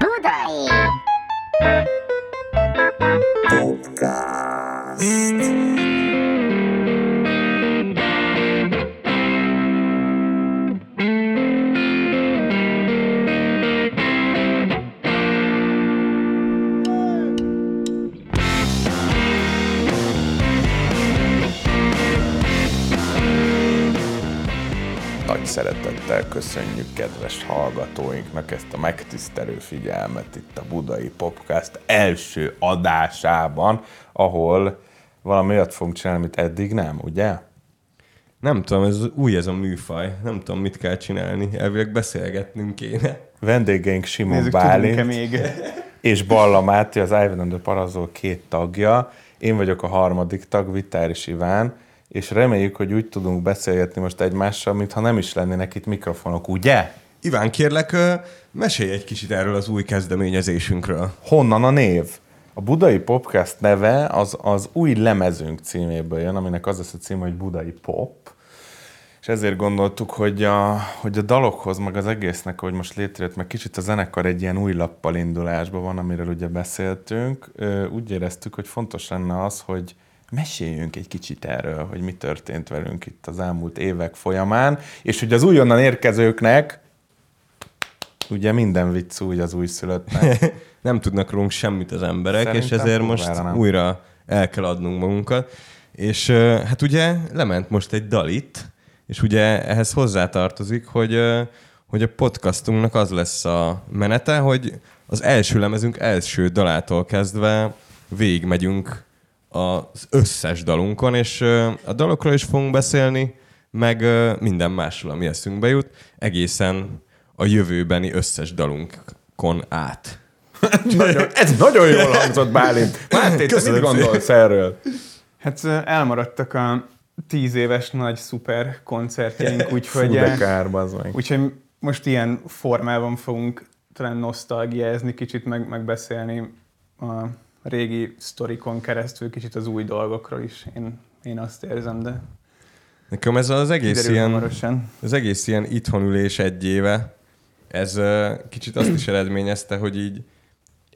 Budai! Szeretettel köszönjük kedves hallgatóinknak ezt a megtisztelő figyelmet itt a Budai Popcast első adásában, ahol valami olyat fogunk csinálni, amit eddig nem, ugye? Nem tudom, ez új ez a műfaj. Nem tudom, mit kell csinálni. Elvileg beszélgetnünk kéne. Vendégeink Simon Nézzük, Bálint még. és Balla Máté, az Ivan and the Parazol két tagja. Én vagyok a harmadik tag, Vitáris Iván, és reméljük, hogy úgy tudunk beszélgetni most egymással, mintha nem is lennének itt mikrofonok, ugye? Iván, kérlek, mesélj egy kicsit erről az új kezdeményezésünkről. Honnan a név? A Budai Popcast neve az, az új lemezünk címéből jön, aminek az lesz a címe, hogy Budai Pop. És ezért gondoltuk, hogy a, hogy a dalokhoz, meg az egésznek, hogy most létrejött, meg kicsit a zenekar egy ilyen új lappal indulásban van, amiről ugye beszéltünk. Úgy éreztük, hogy fontos lenne az, hogy meséljünk egy kicsit erről, hogy mi történt velünk itt az elmúlt évek folyamán, és hogy az újonnan érkezőknek ugye minden vicc úgy az újszülöttnek. Nem tudnak rólunk semmit az emberek, Szerintem és ezért most nem. újra el kell adnunk magunkat. És hát ugye lement most egy dal itt, és ugye ehhez hozzátartozik, hogy, hogy a podcastunknak az lesz a menete, hogy az első lemezünk első dalától kezdve végigmegyünk az összes dalunkon, és a dalokról is fogunk beszélni, meg minden másról, ami eszünkbe jut, egészen a jövőbeni összes dalunkon át. Nagyon, ez nagyon jól hangzott, Bálint. Máté, te mit gondolsz erről? Hát elmaradtak a tíz éves nagy szuper koncertjeink, úgyhogy, kár, úgyhogy most ilyen formában fogunk talán nosztalgiázni, kicsit meg, megbeszélni a régi sztorikon keresztül, kicsit az új dolgokról is. Én, én azt érzem, de Nekem ez az egész ilyen, hamarosan. az egész ilyen itthonülés egy éve, ez kicsit azt is eredményezte, hogy így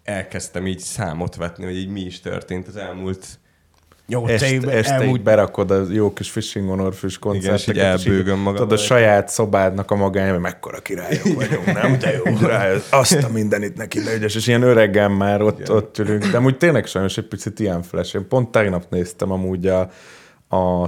elkezdtem így számot vetni, hogy így mi is történt az elmúlt nyolc Este, évben. este elmúlt... így berakod a jó kis Fishing on Orpheus koncerteket. és így és elbőgöm magam Tudod, a saját szobádnak a magány, hogy mekkora királyok vagyunk, nem? Te jó rájössz. Azt a mindenit neki beügyes, és ilyen öregen már ott, ott ülünk. De úgy tényleg sajnos egy picit ilyen flash. Én pont tegnap néztem amúgy a, a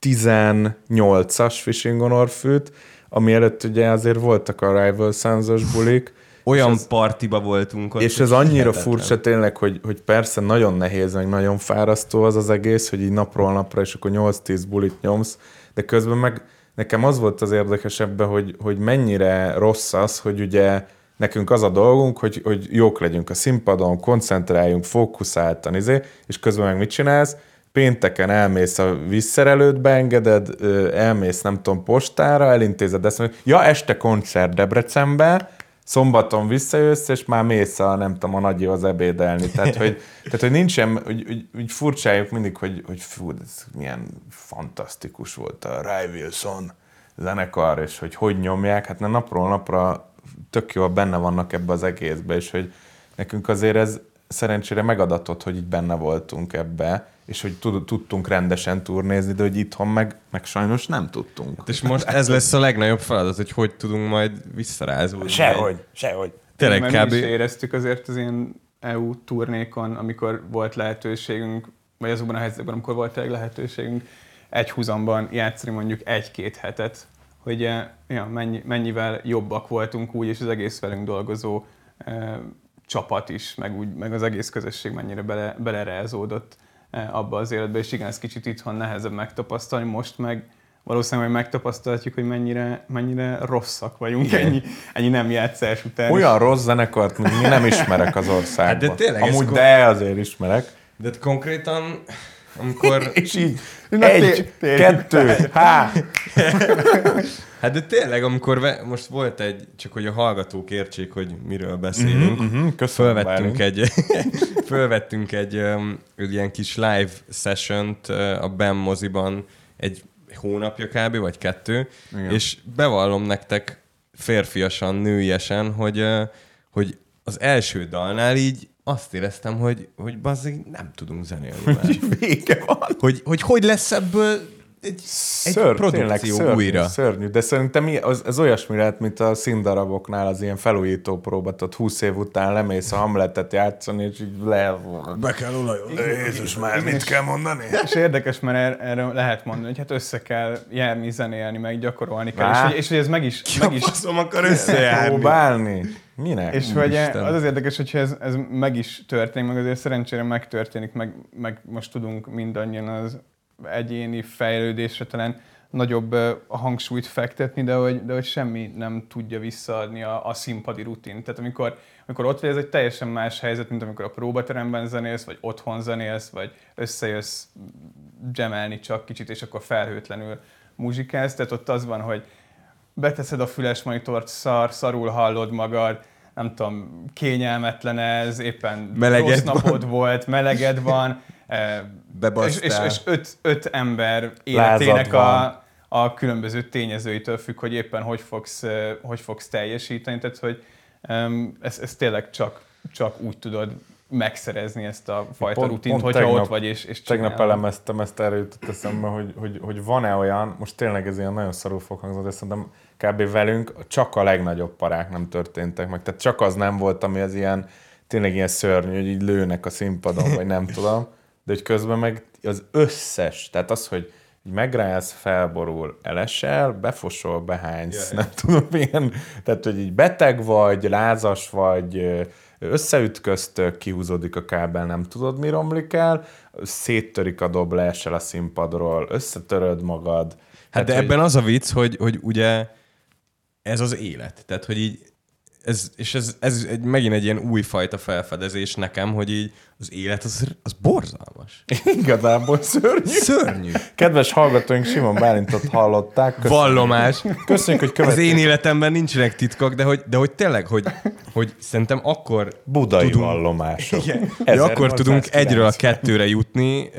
18-as Fishing on Orpheus-t, ami előtt ugye azért voltak a Rival Sons-os bulik, Olyan és ez, partiba voltunk ott. És ez annyira hihetetlen. furcsa tényleg, hogy, hogy persze nagyon nehéz, meg nagyon fárasztó az az egész, hogy így napról napra, és akkor 8-10 bulit nyomsz, de közben meg nekem az volt az érdekesebben, hogy, hogy mennyire rossz az, hogy ugye nekünk az a dolgunk, hogy, hogy jók legyünk a színpadon, koncentráljunk, fókuszáltan, izé, és közben meg mit csinálsz? Pénteken elmész a visszerelőt, beengeded, elmész nem tudom postára, elintézed ezt, hogy ja, este koncert Debrecenbe, szombaton visszajössz, és már mész a, nem tudom, a nagyihoz ebédelni. Tehát, hogy, tehát, hogy nincsen, hogy, hogy, hogy furcsájuk mindig, hogy, hogy fú, ez milyen fantasztikus volt a Ry Wilson zenekar, és hogy hogy nyomják, hát ne napról napra tök jól benne vannak ebbe az egészbe, és hogy nekünk azért ez szerencsére megadatott, hogy így benne voltunk ebbe, és hogy tud, tudtunk rendesen turnézni, de hogy itthon meg, meg sajnos nem tudtunk. És most ez lesz a legnagyobb feladat, hogy hogy tudunk majd visszarázódni. Sehogy, sehogy. Tényleg Mert kb. mi is éreztük azért az ilyen EU turnékon, amikor volt lehetőségünk, vagy azokban a helyzetekben, amikor volt tényleg lehetőségünk egy húzamban játszani mondjuk egy-két hetet, hogy eh, ja, mennyi, mennyivel jobbak voltunk úgy, és az egész velünk dolgozó eh, csapat is, meg, úgy, meg az egész közösség mennyire bele, belerázódott abba az életbe, és igen, ez kicsit itthon nehezebb megtapasztalni, most meg valószínűleg majd megtapasztalhatjuk, hogy mennyire, mennyire rosszak vagyunk ennyi, ennyi nem játszás után. Olyan rossz zenekart, nem ismerek az országban. Hát de tényleg, ez Amúgy ko- de azért ismerek. De konkrétan, amikor... És így Na, egy, té- térjünk kettő, há! Hát de tényleg, amikor ve, most volt egy, csak hogy a hallgatók értsék, hogy miről beszélünk, Mhm, köszönöm, fölvettünk egy, fölvettünk egy, um, egy ilyen kis live session-t uh, a BEM moziban egy hónapja kb. vagy kettő, Igen. És bevallom nektek, férfiasan, nőiesen, hogy, ö, hogy az első dalnál így azt éreztem, hogy, hogy bazzig nem tudunk zenélni már. Vége van. hogy, hogy hogy lesz ebből egy, egy Szörny, produkció tényleg szörnyű, újra. Szörnyű, de szerintem az, ez olyasmi lehet, mint a színdaraboknál az ilyen felújító próbatot. 20 év után lemész a Hamletet játszani, és így le... Be kell olajolni. Jézus már, mit kell mondani? És érdekes, mert er- erre lehet mondani, hogy hát össze kell járni, zenélni, meg gyakorolni kell. Vá. És, hogy- és hogy ez meg is, meg is Faszom akar összejárni. Próbálni? Minek? És hogy Úristen. az az érdekes, hogyha ez, ez meg is történik, meg azért szerencsére megtörténik, meg, meg most tudunk mindannyian az egyéni fejlődésre talán nagyobb a hangsúlyt fektetni, de hogy, de hogy semmi nem tudja visszaadni a, a színpadi rutin. Tehát amikor, amikor ott vagy, ez egy teljesen más helyzet, mint amikor a próbateremben zenélsz, vagy otthon zenélsz, vagy összejössz gemelni csak kicsit, és akkor felhőtlenül muzsikálsz. Tehát ott az van, hogy beteszed a füles monitort, szar, szarul hallod magad, nem tudom, kényelmetlen ez, éppen Meleged rossz van. napod volt, meleged van, eh, és, Bebasztál. és, és öt, öt ember életének a, a különböző tényezőitől függ, hogy éppen hogy fogsz, hogy fogsz teljesíteni, tehát hogy ez, ez tényleg csak, csak úgy tudod megszerezni ezt a fajta Pont- rutint, pont hogyha tegnap- ott vagy és, és Tegnap csinálod. elemeztem ezt, erről jutott eszembe, hogy, hogy, hogy van-e olyan, most tényleg ez ilyen nagyon szarul fog hangzni, de szerintem kb. velünk csak a legnagyobb parák nem történtek meg. Tehát csak az nem volt, ami az ilyen, tényleg ilyen szörnyű, hogy így lőnek a színpadon, vagy nem tudom. De hogy közben meg az összes, tehát az, hogy megrájálsz, felborul, elesel, befosol, behánysz, Ja, ja. nem tudom milyen, tehát hogy így beteg vagy, lázas vagy, összeütköztök, kihúzódik a kábel, nem tudod, mi romlik el, széttörik a dob, leesel a színpadról, összetöröd magad. Hát de hogy- ebben az a vicc, hogy, hogy ugye ez az élet. Tehát, hogy így ez, és ez, ez egy, megint egy ilyen újfajta felfedezés nekem, hogy így az élet az, az borzalmas. Igazából szörnyű. Szörnyű. Kedves hallgatóink, Simon Bálintot hallották. Köszönjük, Vallomás. köszönjük hogy Az követték. én életemben nincsenek titkok, de hogy, de hogy tényleg, hogy, hogy szerintem akkor Budai tudunk- vallomások. Igen. De akkor tudunk 1890. egyről a kettőre jutni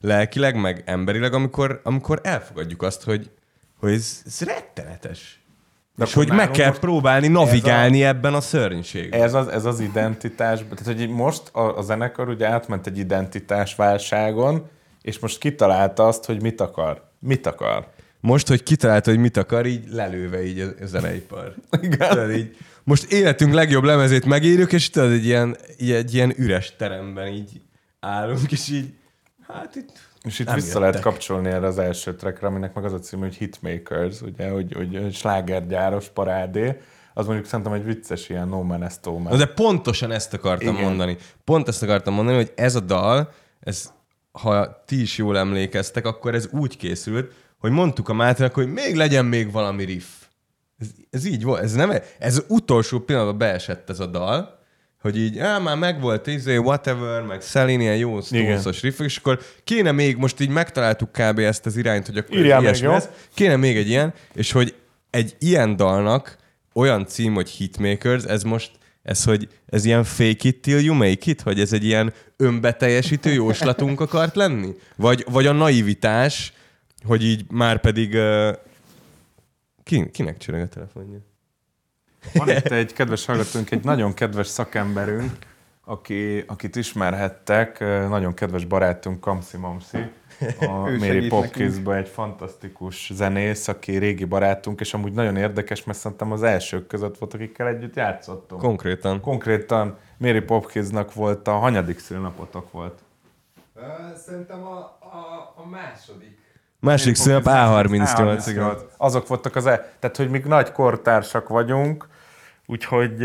lelkileg, meg emberileg, amikor, amikor elfogadjuk azt, hogy, hogy ez, ez rettenetes. De és hogy meg kell próbálni navigálni ebben a szörnységben. Ez az, ez az identitás, tehát hogy most a, a zenekar ugye átment egy identitásválságon, és most kitalálta azt, hogy mit akar. Mit akar. Most, hogy kitalálta, hogy mit akar, így lelőve így a a zeneipar. Tudod, így, most életünk legjobb lemezét megírjuk, és tudod, egy ilyen, egy ilyen üres teremben így állunk, és így, hát itt És itt Nem vissza lehet jöttek. kapcsolni erre az első trackre, aminek meg az a cím, hogy Hitmakers, ugye, hogy, hogy slágergyáros parádé. Az mondjuk szerintem egy vicces ilyen No Man Esto Na de pontosan ezt akartam Igen. mondani. Pont ezt akartam mondani, hogy ez a dal, ez, ha ti is jól emlékeztek, akkor ez úgy készült, hogy mondtuk a Máténak, hogy még legyen még valami riff. Ez, ez így volt. Ez, nem, ez utolsó pillanatban beesett ez a dal, hogy így, á, már megvolt izé, whatever, meg Szelin, ilyen jó Stones-os riff, és akkor kéne még, most így megtaláltuk kb. ezt az irányt, hogy akkor Írjál meg, ilyesmi jó? lesz. Kéne még egy ilyen, és hogy egy ilyen dalnak olyan cím, hogy Hitmakers, ez most, ez, hogy ez ilyen fake it till you make it, hogy ez egy ilyen önbeteljesítő jóslatunk akart lenni? Vagy, vagy a naivitás, hogy így már pedig... Uh, ki, kinek csörög a telefonja? Van itt egy kedves hallgatónk, egy nagyon kedves szakemberünk, aki, akit ismerhettek, nagyon kedves barátunk Kamsi Mamsi, a segít Popkinsban egy fantasztikus zenész, aki régi barátunk, és amúgy nagyon érdekes, mert szerintem az elsők között volt, akikkel együtt játszottunk. Konkrétan. Konkrétan Mary Popkinsnak volt a hanyadik szülnapotok volt? Szerintem a, a, a második. Második színap A38, igen. Azok voltak az e... Tehát, hogy még nagy kortársak vagyunk, úgyhogy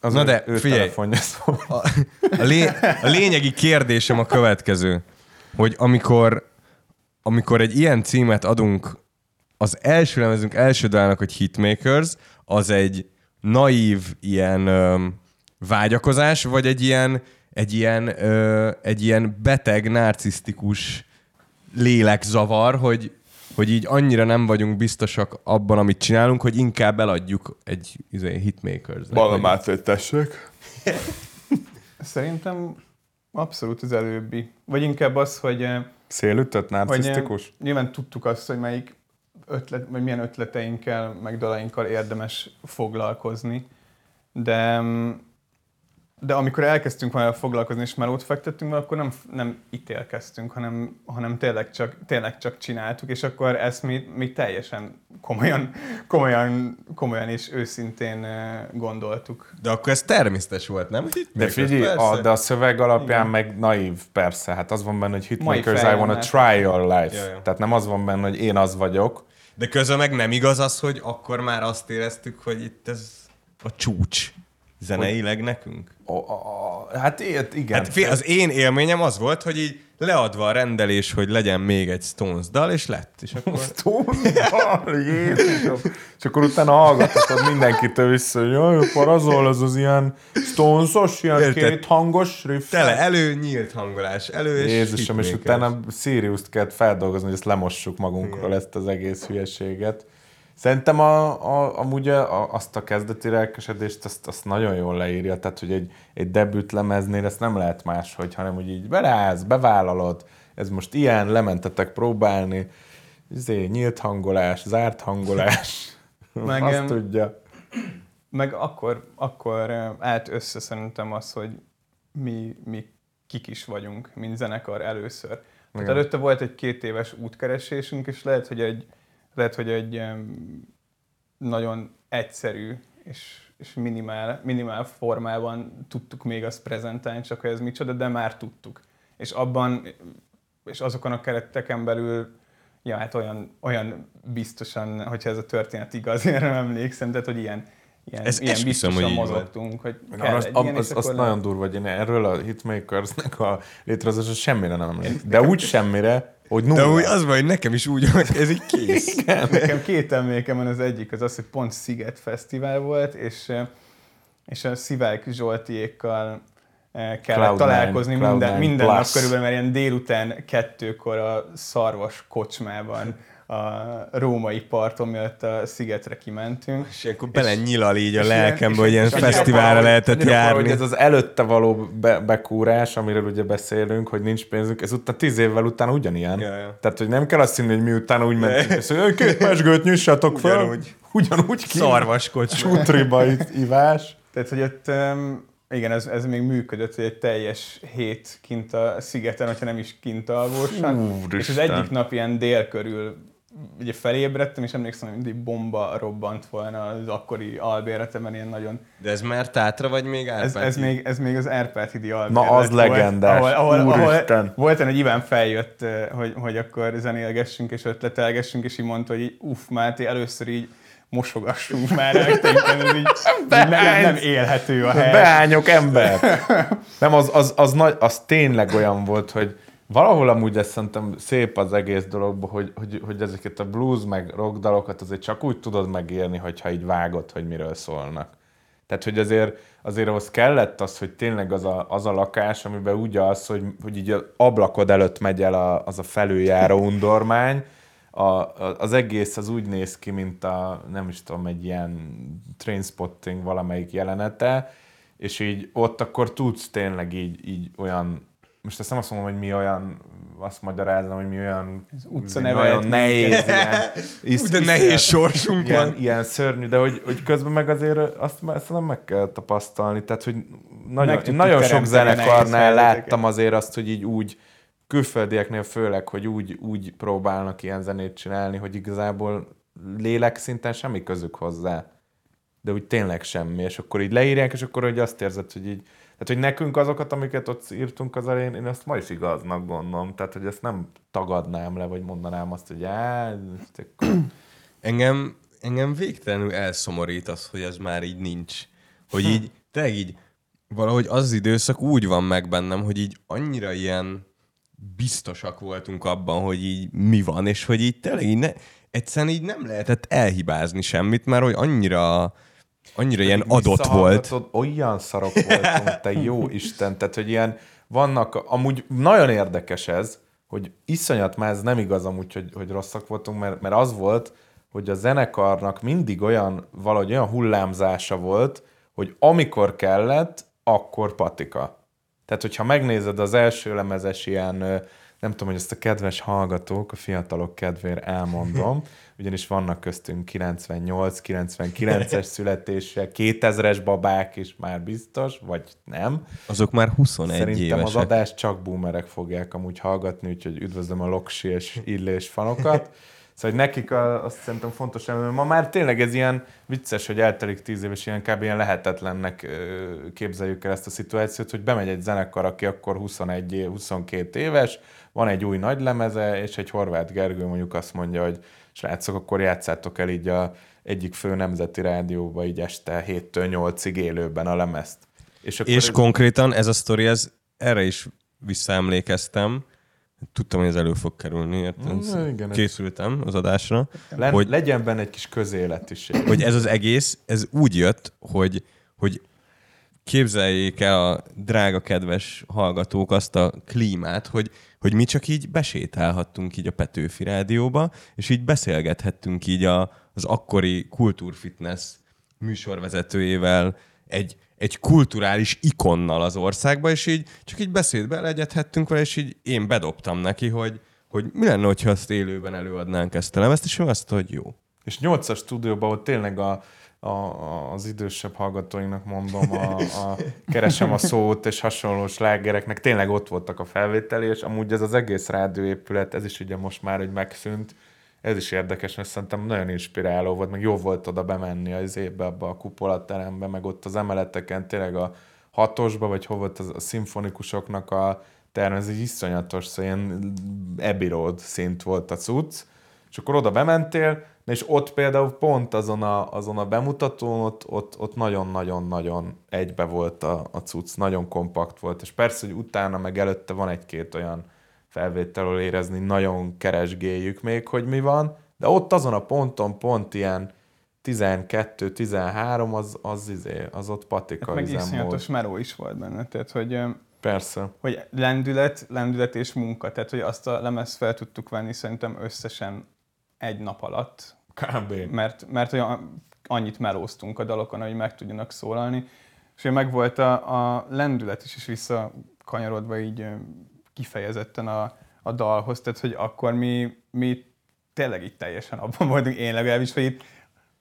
az Na de, ő figyelj. telefonja szól. A, a, lé, a lényegi kérdésem a következő, hogy amikor, amikor egy ilyen címet adunk az első lemezünk első dalának, hogy Hitmakers, az egy naív ilyen öm, vágyakozás, vagy egy ilyen, egy ilyen, ö, egy ilyen beteg, narcisztikus lélekzavar, hogy, hogy így annyira nem vagyunk biztosak abban, amit csinálunk, hogy inkább eladjuk egy izé, hitmakers Máté, tessék. Szerintem abszolút az előbbi. Vagy inkább az, hogy, eh, Szélütött, hogy eh, narcisztikus? nyilván tudtuk azt, hogy melyik ötlet, vagy milyen ötleteinkkel, meg dalainkkal érdemes foglalkozni. De, de amikor elkezdtünk vele foglalkozni, és ott fektettünk akkor nem, nem ítélkeztünk, hanem, hanem tényleg, csak, tényleg csak csináltuk, és akkor ezt mi, mi teljesen komolyan, komolyan, komolyan és őszintén gondoltuk. De akkor ez természetes volt, nem? De figyelj, a, de a szöveg alapján Igen. meg naív, persze. Hát az van benne, hogy Hitmakers, I wanna try your life. Ja, ja. Tehát nem az van benne, hogy én az vagyok. De közben meg nem igaz az, hogy akkor már azt éreztük, hogy itt ez a csúcs zeneileg nekünk? A, a, a, hát igen. Hát fél, az én élményem az volt, hogy így leadva a rendelés, hogy legyen még egy Stones dal, és lett. És akkor... Stones dal? Jézusom! És akkor utána hallgatod mindenkitől vissza, hogy jaj, parazol, az az ilyen Stonesos, ilyen Érted? két hangos riff. Tele, elő, nyílt hangolás, elő és Jézusom, és utána Sirius-t kellett feldolgozni, hogy ezt lemossuk magunkról, Igen. ezt az egész hülyeséget. Szerintem a, a, amúgy a, azt a kezdeti lelkesedést azt, azt nagyon jól leírja, tehát hogy egy, egy debüt lemeznél ezt nem lehet máshogy, hanem hogy így beláz, bevállalod, ez most ilyen, lementetek próbálni, izé, nyílt hangolás, zárt hangolás, meg, azt tudja. Meg akkor, akkor állt össze szerintem az, hogy mi, mi kik is vagyunk, mint zenekar először. Tehát előtte volt egy két éves útkeresésünk, és lehet, hogy egy lehet, hogy egy nagyon egyszerű és, és minimál, minimál formában tudtuk még azt prezentálni, csak hogy ez micsoda, de már tudtuk. És abban, és azokon a kereteken belül, ja, hát olyan, olyan biztosan, hogyha ez a történet igaz, én nem emlékszem, tehát hogy ilyen, ilyen, ez ilyen biztosan hogy mozogtunk, hogy kell az, egy ilyen, az, az nagyon durva, hogy én erről a Hitmakersnek a létrehozása semmire nem emlékszem. De úgy semmire, hogy nulla. De úgy az van, hogy nekem is úgy hogy ez így kész. Igen. Nekem két emlékem van, az egyik az az, hogy pont Sziget Fesztivál volt, és, és a Szivák Zsoltiékkal kellett Cloud találkozni Cloud minden, minden nap körülbelül, mert ilyen délután kettőkor a szarvas kocsmában a római parton, mielőtt a szigetre kimentünk. És akkor bele nyilal így a lelkembe, hogy ilyen fesztiválra lehetett járni. Hogy ez az előtte való be- bekúrás, amiről ugye beszélünk, hogy nincs pénzünk, ez utána tíz évvel utána ugyanilyen. Ja, ja. Tehát, hogy nem kell azt hinni, hogy miután úgy mentünk, és hogy két pesgőt nyissatok fel. Ugyanúgy. Ugyanúgy ki. Szarvaskot. Sútriba ivás. Tehát, hogy ott um, igen, ez, ez még működött, hogy egy teljes hét kint a szigeten, hogyha nem is kint alvósan. És az egyik nap ilyen dél körül ugye felébredtem, és emlékszem, hogy mindig bomba robbant volna az akkori albéletemben, ilyen nagyon... De ez már Tátra, vagy még Árpád ez, ez, még, ez még az Árpád hidi albélet Na, az legendás. Ahol, ahol, ahol volt egy Iván feljött, eh, hogy, hogy akkor zenélgessünk és ötletelgessünk, és így mondta, hogy uff, Máté, először így mosogassunk már el, ez így, nem, nem, élhető a hely. Beányok ember. Nem, az, az, az, nagy, az tényleg olyan volt, hogy Valahol amúgy ezt szerintem szép az egész dologban, hogy, hogy, hogy ezeket a blues meg rock dalokat azért csak úgy tudod megírni, hogyha így vágod, hogy miről szólnak. Tehát, hogy azért, azért ahhoz kellett az, hogy tényleg az a, az a lakás, amiben úgy az, hogy, hogy így az ablakod előtt megy el a, az a felüljáró undormány, a, a, az egész az úgy néz ki, mint a, nem is tudom, egy ilyen trainspotting valamelyik jelenete, és így ott akkor tudsz tényleg így, így olyan most ezt nem azt mondom, hogy mi olyan, azt magyarázom, hogy mi olyan, utca mi olyan nehéz, ilyen, is, de nehéz sorsunk ilyen, van. Ilyen szörnyű, de hogy, hogy közben meg azért azt, nem meg kell tapasztalni, tehát hogy nagyon, nagyon sok zenekarnál láttam azért azt, hogy így úgy, külföldieknél főleg, hogy úgy, úgy próbálnak ilyen zenét csinálni, hogy igazából lélekszinten semmi közük hozzá. De úgy tényleg semmi, és akkor így leírják, és akkor hogy azt érzed, hogy így tehát, hogy nekünk azokat, amiket ott írtunk az elején, én ezt ma is igaznak gondolom. Tehát, hogy ezt nem tagadnám le, vagy mondanám azt, hogy á, engem, engem végtelenül elszomorít az, hogy ez már így nincs. Hogy így, te így, valahogy az időszak úgy van meg bennem, hogy így annyira ilyen biztosak voltunk abban, hogy így mi van, és hogy így tényleg így ne, egyszerűen így nem lehetett elhibázni semmit, mert hogy annyira annyira ilyen adott volt. Olyan szarok voltunk, te jó Isten, tehát hogy ilyen vannak, amúgy nagyon érdekes ez, hogy iszonyat már ez nem igaz amúgy, hogy, hogy rosszak voltunk, mert, mert az volt, hogy a zenekarnak mindig olyan, valahogy olyan hullámzása volt, hogy amikor kellett, akkor patika. Tehát, hogyha megnézed az első lemezes ilyen nem tudom, hogy ezt a kedves hallgatók, a fiatalok kedvéért elmondom, ugyanis vannak köztünk 98-99-es születésre, 2000-es babák is már biztos, vagy nem. Azok már 21 Szerintem évesek. az adást csak boomerek fogják amúgy hallgatni, úgyhogy üdvözlöm a Loksi és Illés fanokat. Szóval hogy nekik azt szerintem fontos, mert ma már tényleg ez ilyen vicces, hogy eltelik tíz év, és ilyen kb. ilyen lehetetlennek képzeljük el ezt a szituációt, hogy bemegy egy zenekar, aki akkor 21 év, 22 éves, van egy új nagy lemeze, és egy horvát Gergő mondjuk azt mondja, hogy srácok, akkor játszátok el így a egyik fő nemzeti rádióba így este 7-től 8-ig élőben a lemezt. És ez- konkrétan ez a sztori, ez, erre is visszaemlékeztem. Tudtam, hogy ez elő fog kerülni, érted? Mm, igen, Készültem az adásra. Len, hogy- hogy legyen benne egy kis közéletiség. hogy ez az egész, ez úgy jött, hogy, hogy képzeljék el a drága, kedves hallgatók azt a klímát, hogy, hogy mi csak így besétálhattunk így a Petőfi Rádióba, és így beszélgethettünk így a, az akkori kultúrfitness műsorvezetőjével, egy, egy kulturális ikonnal az országba, és így csak így beszédbe legyedhettünk vele, és így én bedobtam neki, hogy, hogy mi lenne, hogyha azt élőben előadnánk ezt a lemezt, és ő azt hogy jó. És nyolcas stúdióban ott tényleg a, a, az idősebb hallgatóinak mondom, a, a keresem a szót és hasonló slágereknek tényleg ott voltak a felvételi, és amúgy ez az egész rádióépület, ez is ugye most már, hogy megszűnt, ez is érdekes, mert szerintem nagyon inspiráló volt, meg jó volt oda bemenni az évbe, abba a kupolaterembe, meg ott az emeleteken tényleg a hatosba, vagy hol volt az, a szimfonikusoknak a term, ez egy iszonyatos, szóval ilyen Road szint volt a cucc, és akkor oda bementél, és ott például pont azon a, azon a bemutatón, ott, ott, ott nagyon-nagyon-nagyon egybe volt a, a cucc, nagyon kompakt volt, és persze, hogy utána meg előtte van egy-két olyan felvétel, ahol érezni, nagyon keresgéljük még, hogy mi van, de ott azon a ponton pont ilyen 12-13 az, az, izé, az ott patika Hát meg iszonyatos meró is volt benne, tehát hogy, Persze. hogy lendület, lendület és munka, tehát hogy azt a lemezt fel tudtuk venni szerintem összesen egy nap alatt, Kb. mert, mert olyan, annyit melóztunk a dalokon, hogy meg tudjanak szólalni, és meg volt a, a lendület is, és visszakanyarodva így kifejezetten a, a dalhoz, tehát hogy akkor mi, mi tényleg itt teljesen abban voltunk, én legalábbis, hogy itt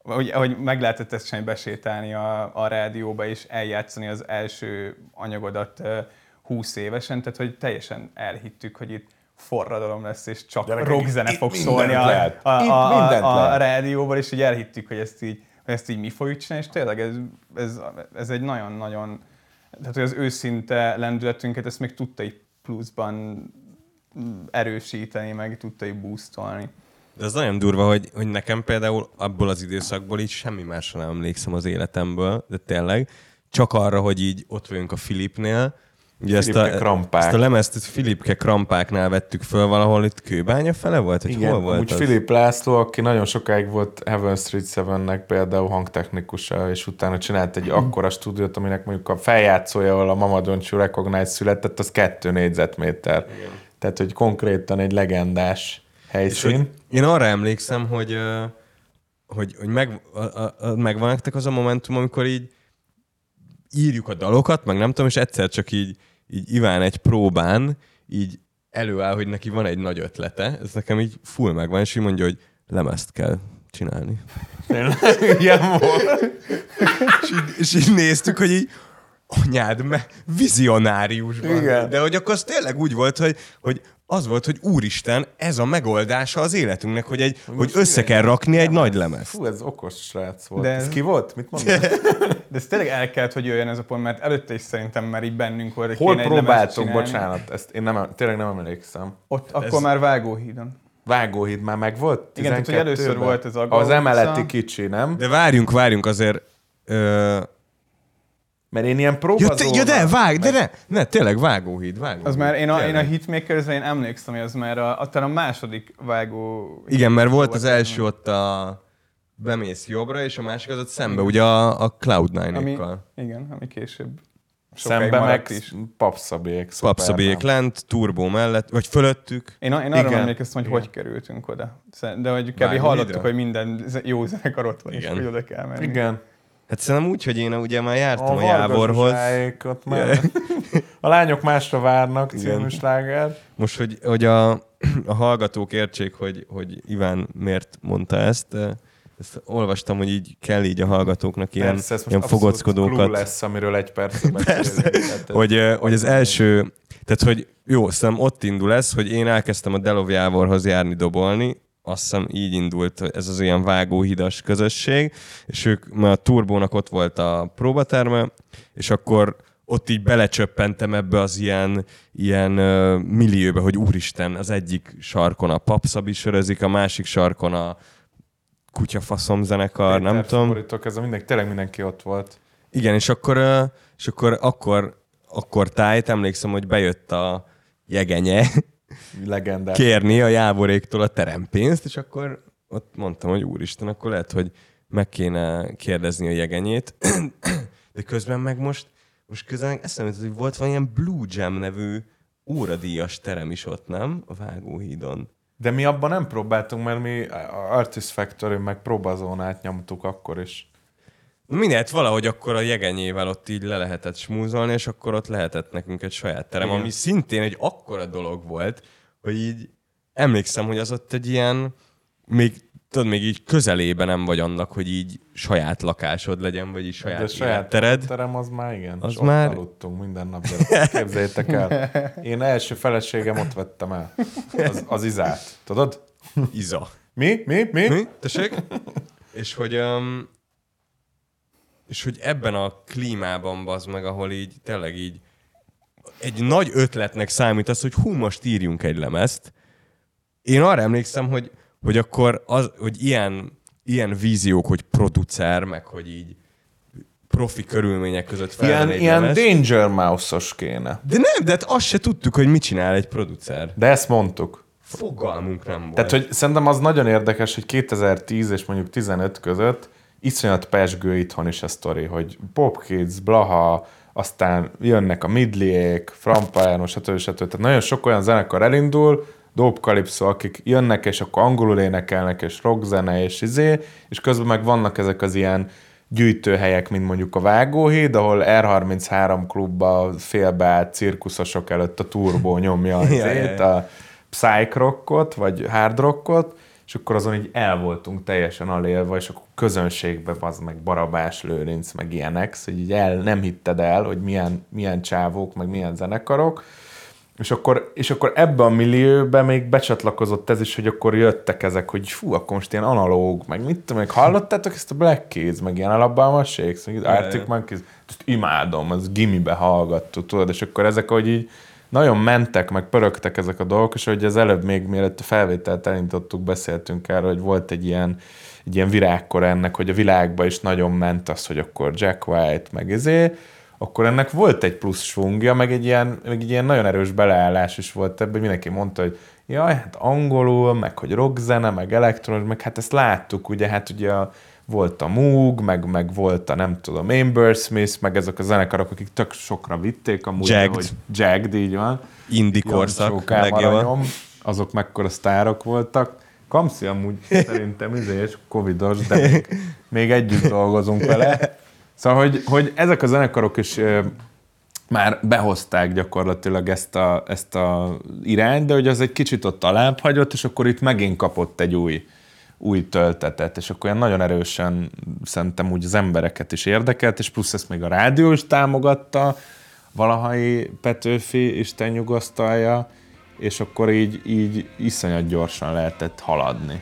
hogy, hogy meg lehetett ezt sem besétálni a, a rádióba és eljátszani az első anyagodat ö, 20 évesen, tehát hogy teljesen elhittük, hogy itt forradalom lesz, és csak Gyerekek, rockzene fog szólni a, lehet. a, a, a, a rádióban, és így elhittük, hogy ezt így, hogy ezt így mi fogjuk csinálni, és tényleg ez, ez, ez egy nagyon-nagyon, tehát hogy az őszinte lendületünket, ezt még tudta így pluszban erősíteni, meg tudta így boostolni. De ez nagyon durva, hogy, hogy nekem például abból az időszakból így semmi másra nem emlékszem az életemből, de tényleg, csak arra, hogy így ott vagyunk a Filipnél, Ugye ezt a, krampák. ezt a lemezt ezt Filipke krampáknál vettük föl valahol itt Kőbánya fele volt? Hogy Igen, hol volt az? Filip László, aki nagyon sokáig volt Heaven Street Seven-nek például hangtechnikusa, és utána csinált egy akkora stúdiót, aminek mondjuk a feljátszója, ahol a Mama Don't You Recognize született, az kettő négyzetméter. Igen. Tehát, hogy konkrétan egy legendás És helyszín. hogy én arra emlékszem, hogy, hogy, hogy meg, a, a, a, megvan nektek az a momentum, amikor így írjuk a dalokat, meg nem tudom, és egyszer csak így, így Iván egy próbán így előáll, hogy neki van egy nagy ötlete, ez nekem így full megvan, és így mondja, hogy lemezt kell csinálni. Ilyen volt. És így, és így néztük, hogy így anyád, me, vizionárius van. Igen. De hogy akkor az tényleg úgy volt, hogy, hogy az volt, hogy úristen, ez a megoldása az életünknek, hogy, egy, hogy, most össze igen. kell rakni egy nagy lemez. Fú, ez okos srác volt. De ez- Ez ki volt? Mit mondod? De ez tényleg el kellett, hogy jöjjön ez a pont, mert előtte is szerintem már így bennünk volt, hogy Hol kéne egy lemezt próbáltunk? Bocsánat, ezt én nem, tényleg nem emlékszem. Ott akkor már Vágóhídon. Vágóhíd már meg volt? Igen, tehát, hogy először 12-ben? volt ez a Az emeleti kicsi, nem? De várjunk, várjunk azért. Ö... Mert én ilyen Ja, próbazónak... te, ja, de, vág, de ne, ne, tényleg vágóhíd, vágóhíd. Az már, én a, én a Tényleg. Hitmakersre én emlékszem, hogy az már a, a, talán a második vágó... Igen, mert volt az első ott a bemész jobbra, és a másik az ott szembe, ugye a, a cloud ami, nine igen, ami később sokáig Szembe meg is. papszabék. Papszabék lent, turbó mellett, vagy fölöttük. Én, én arra Igen. emlékeztem, hogy Igen. hogy kerültünk oda. De hogy kb. Hallottuk, hogy minden jó zenekar ott van, és Igen. hogy oda kell menni. Igen. Hát szerintem úgy, hogy én ugye már jártam A a, Jávorhoz. Ott már. A lányok másra várnak című sláger. Most, hogy, hogy a, a hallgatók értsék, hogy, hogy Iván miért mondta ezt, eh, ezt olvastam, hogy így kell így a hallgatóknak ilyen, Persze, ez ilyen fogockodókat. lesz, amiről egy percben beszélünk. Tehát ez- hogy, eh, hogy az első, tehát hogy jó, szerintem ott indul ez, hogy én elkezdtem a Delov Jávorhoz járni dobolni, azt hiszem így indult ez az ilyen vágóhidas közösség, és ők, mert a Turbónak ott volt a próbaterme, és akkor ott így belecsöppentem ebbe az ilyen, ilyen uh, millióbe, hogy úristen, az egyik sarkon a papszabi sörözik, a másik sarkon a kutyafaszom zenekar, nem Péter tudom. Fordítok, ez a mindenki, tényleg mindenki ott volt. Igen, és akkor, ö, és akkor, akkor, akkor tájt emlékszem, hogy bejött a jegenye Legendás. kérni a jávoréktól a terempénzt, és akkor ott mondtam, hogy úristen, akkor lehet, hogy meg kéne kérdezni a jegenyét. De közben meg most, most közben eszembe hogy volt valamilyen Blue Jam nevű óradíjas terem is ott, nem? A Vágóhídon. De mi abban nem próbáltunk, mert mi Artist Factory meg próbazónát nyomtuk akkor is. Na Mindent valahogy akkor a jegenyével ott így le lehetett smúzolni, és akkor ott lehetett nekünk egy saját terem, Igen. ami szintén egy akkora dolog volt, hogy így emlékszem, hogy az ott egy ilyen, még tudod, még így közelében nem vagy annak, hogy így saját lakásod legyen, vagy így saját, De saját tered. terem az már igen. Az ott már- aludtunk minden nap. gyerekek. Képzeljétek el. Én első feleségem ott vettem el. Az, az izát. Tudod? Iza. Mi? Mi? Mi? Mi? Tessék? és hogy um, és hogy ebben a klímában bazd meg, ahol így tényleg így egy nagy ötletnek számít az, hogy hú, most írjunk egy lemezt. Én arra emlékszem, hogy, hogy akkor az, hogy ilyen, ilyen víziók, hogy producer, meg hogy így profi körülmények között Ilyen, felvenni ilyen lemezt. Danger Mouse-os kéne. De nem, de hát azt se tudtuk, hogy mit csinál egy producer. De ezt mondtuk. Fogalmunk nem volt. Tehát, hogy szerintem az nagyon érdekes, hogy 2010 és mondjuk 15 között iszonyat pesgő itthon is a sztori, hogy Pop Kids, Blaha, aztán jönnek a Midliék, Frampire, stb. stb. Tehát nagyon sok olyan zenekar elindul, Calypso, akik jönnek, és akkor angolul énekelnek, és rockzene, és izé, és közben meg vannak ezek az ilyen gyűjtőhelyek, mint mondjuk a Vágóhíd, ahol R33 klubba félbeállt cirkuszosok előtt a turbó nyomja az ja. a psych rockot, vagy hard rockot, és akkor azon így el voltunk teljesen alélve, és akkor közönségbe az meg Barabás Lőrinc, meg ilyenek, hogy így el, nem hitted el, hogy milyen, milyen csávók, meg milyen zenekarok, és akkor, és akkor ebbe a millióbe még becsatlakozott ez is, hogy akkor jöttek ezek, hogy fú, akkor most ilyen analóg, meg mit tudom, meg hallottátok ezt a Black Keys, meg ilyen Alabama Shakes, meg Arctic Monkeys, ezt imádom, az gimibe hallgattuk, tudod, és akkor ezek, hogy így nagyon mentek, meg pörögtek ezek a dolgok, és hogy az előbb még mielőtt a felvételt elindítottuk, beszéltünk erről, hogy volt egy ilyen, egy ilyen virágkor ennek, hogy a világba is nagyon ment az, hogy akkor Jack White, meg ezé, akkor ennek volt egy plusz svungja, meg egy ilyen, meg egy ilyen nagyon erős beleállás is volt ebben, mindenki mondta, hogy jaj, hát angolul, meg hogy rockzene, meg elektronos, meg hát ezt láttuk, ugye, hát ugye a, volt a Moog, meg, meg volt a nem tudom, Amber Smith, meg ezek a zenekarok, akik tök sokra vitték amúgy, Jagged. hogy Jagged, így van. Indi korszak, legjobb. legjobb. Azok mekkora sztárok voltak. Kamszi amúgy szerintem izés, covidos, de még, még együtt dolgozunk vele. Szóval, hogy, hogy ezek a zenekarok is ö, már behozták gyakorlatilag ezt a, ezt a irányt, de hogy az egy kicsit ott alább hagyott, és akkor itt megint kapott egy új, új töltetet, és akkor olyan nagyon erősen szerintem úgy az embereket is érdekelt, és plusz ezt még a rádió is támogatta, valahai Petőfi, Isten nyugasztalja, és akkor így, így iszonyat gyorsan lehetett haladni.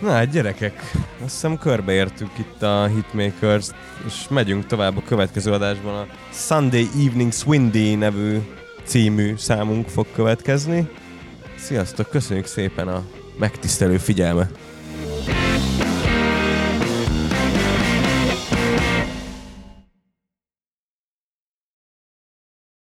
Na hát gyerekek, azt hiszem körbeértük itt a Hitmakers-t, és megyünk tovább a következő adásban. A Sunday Evening Swindy nevű című számunk fog következni. Sziasztok, köszönjük szépen a megtisztelő figyelmet! Bye.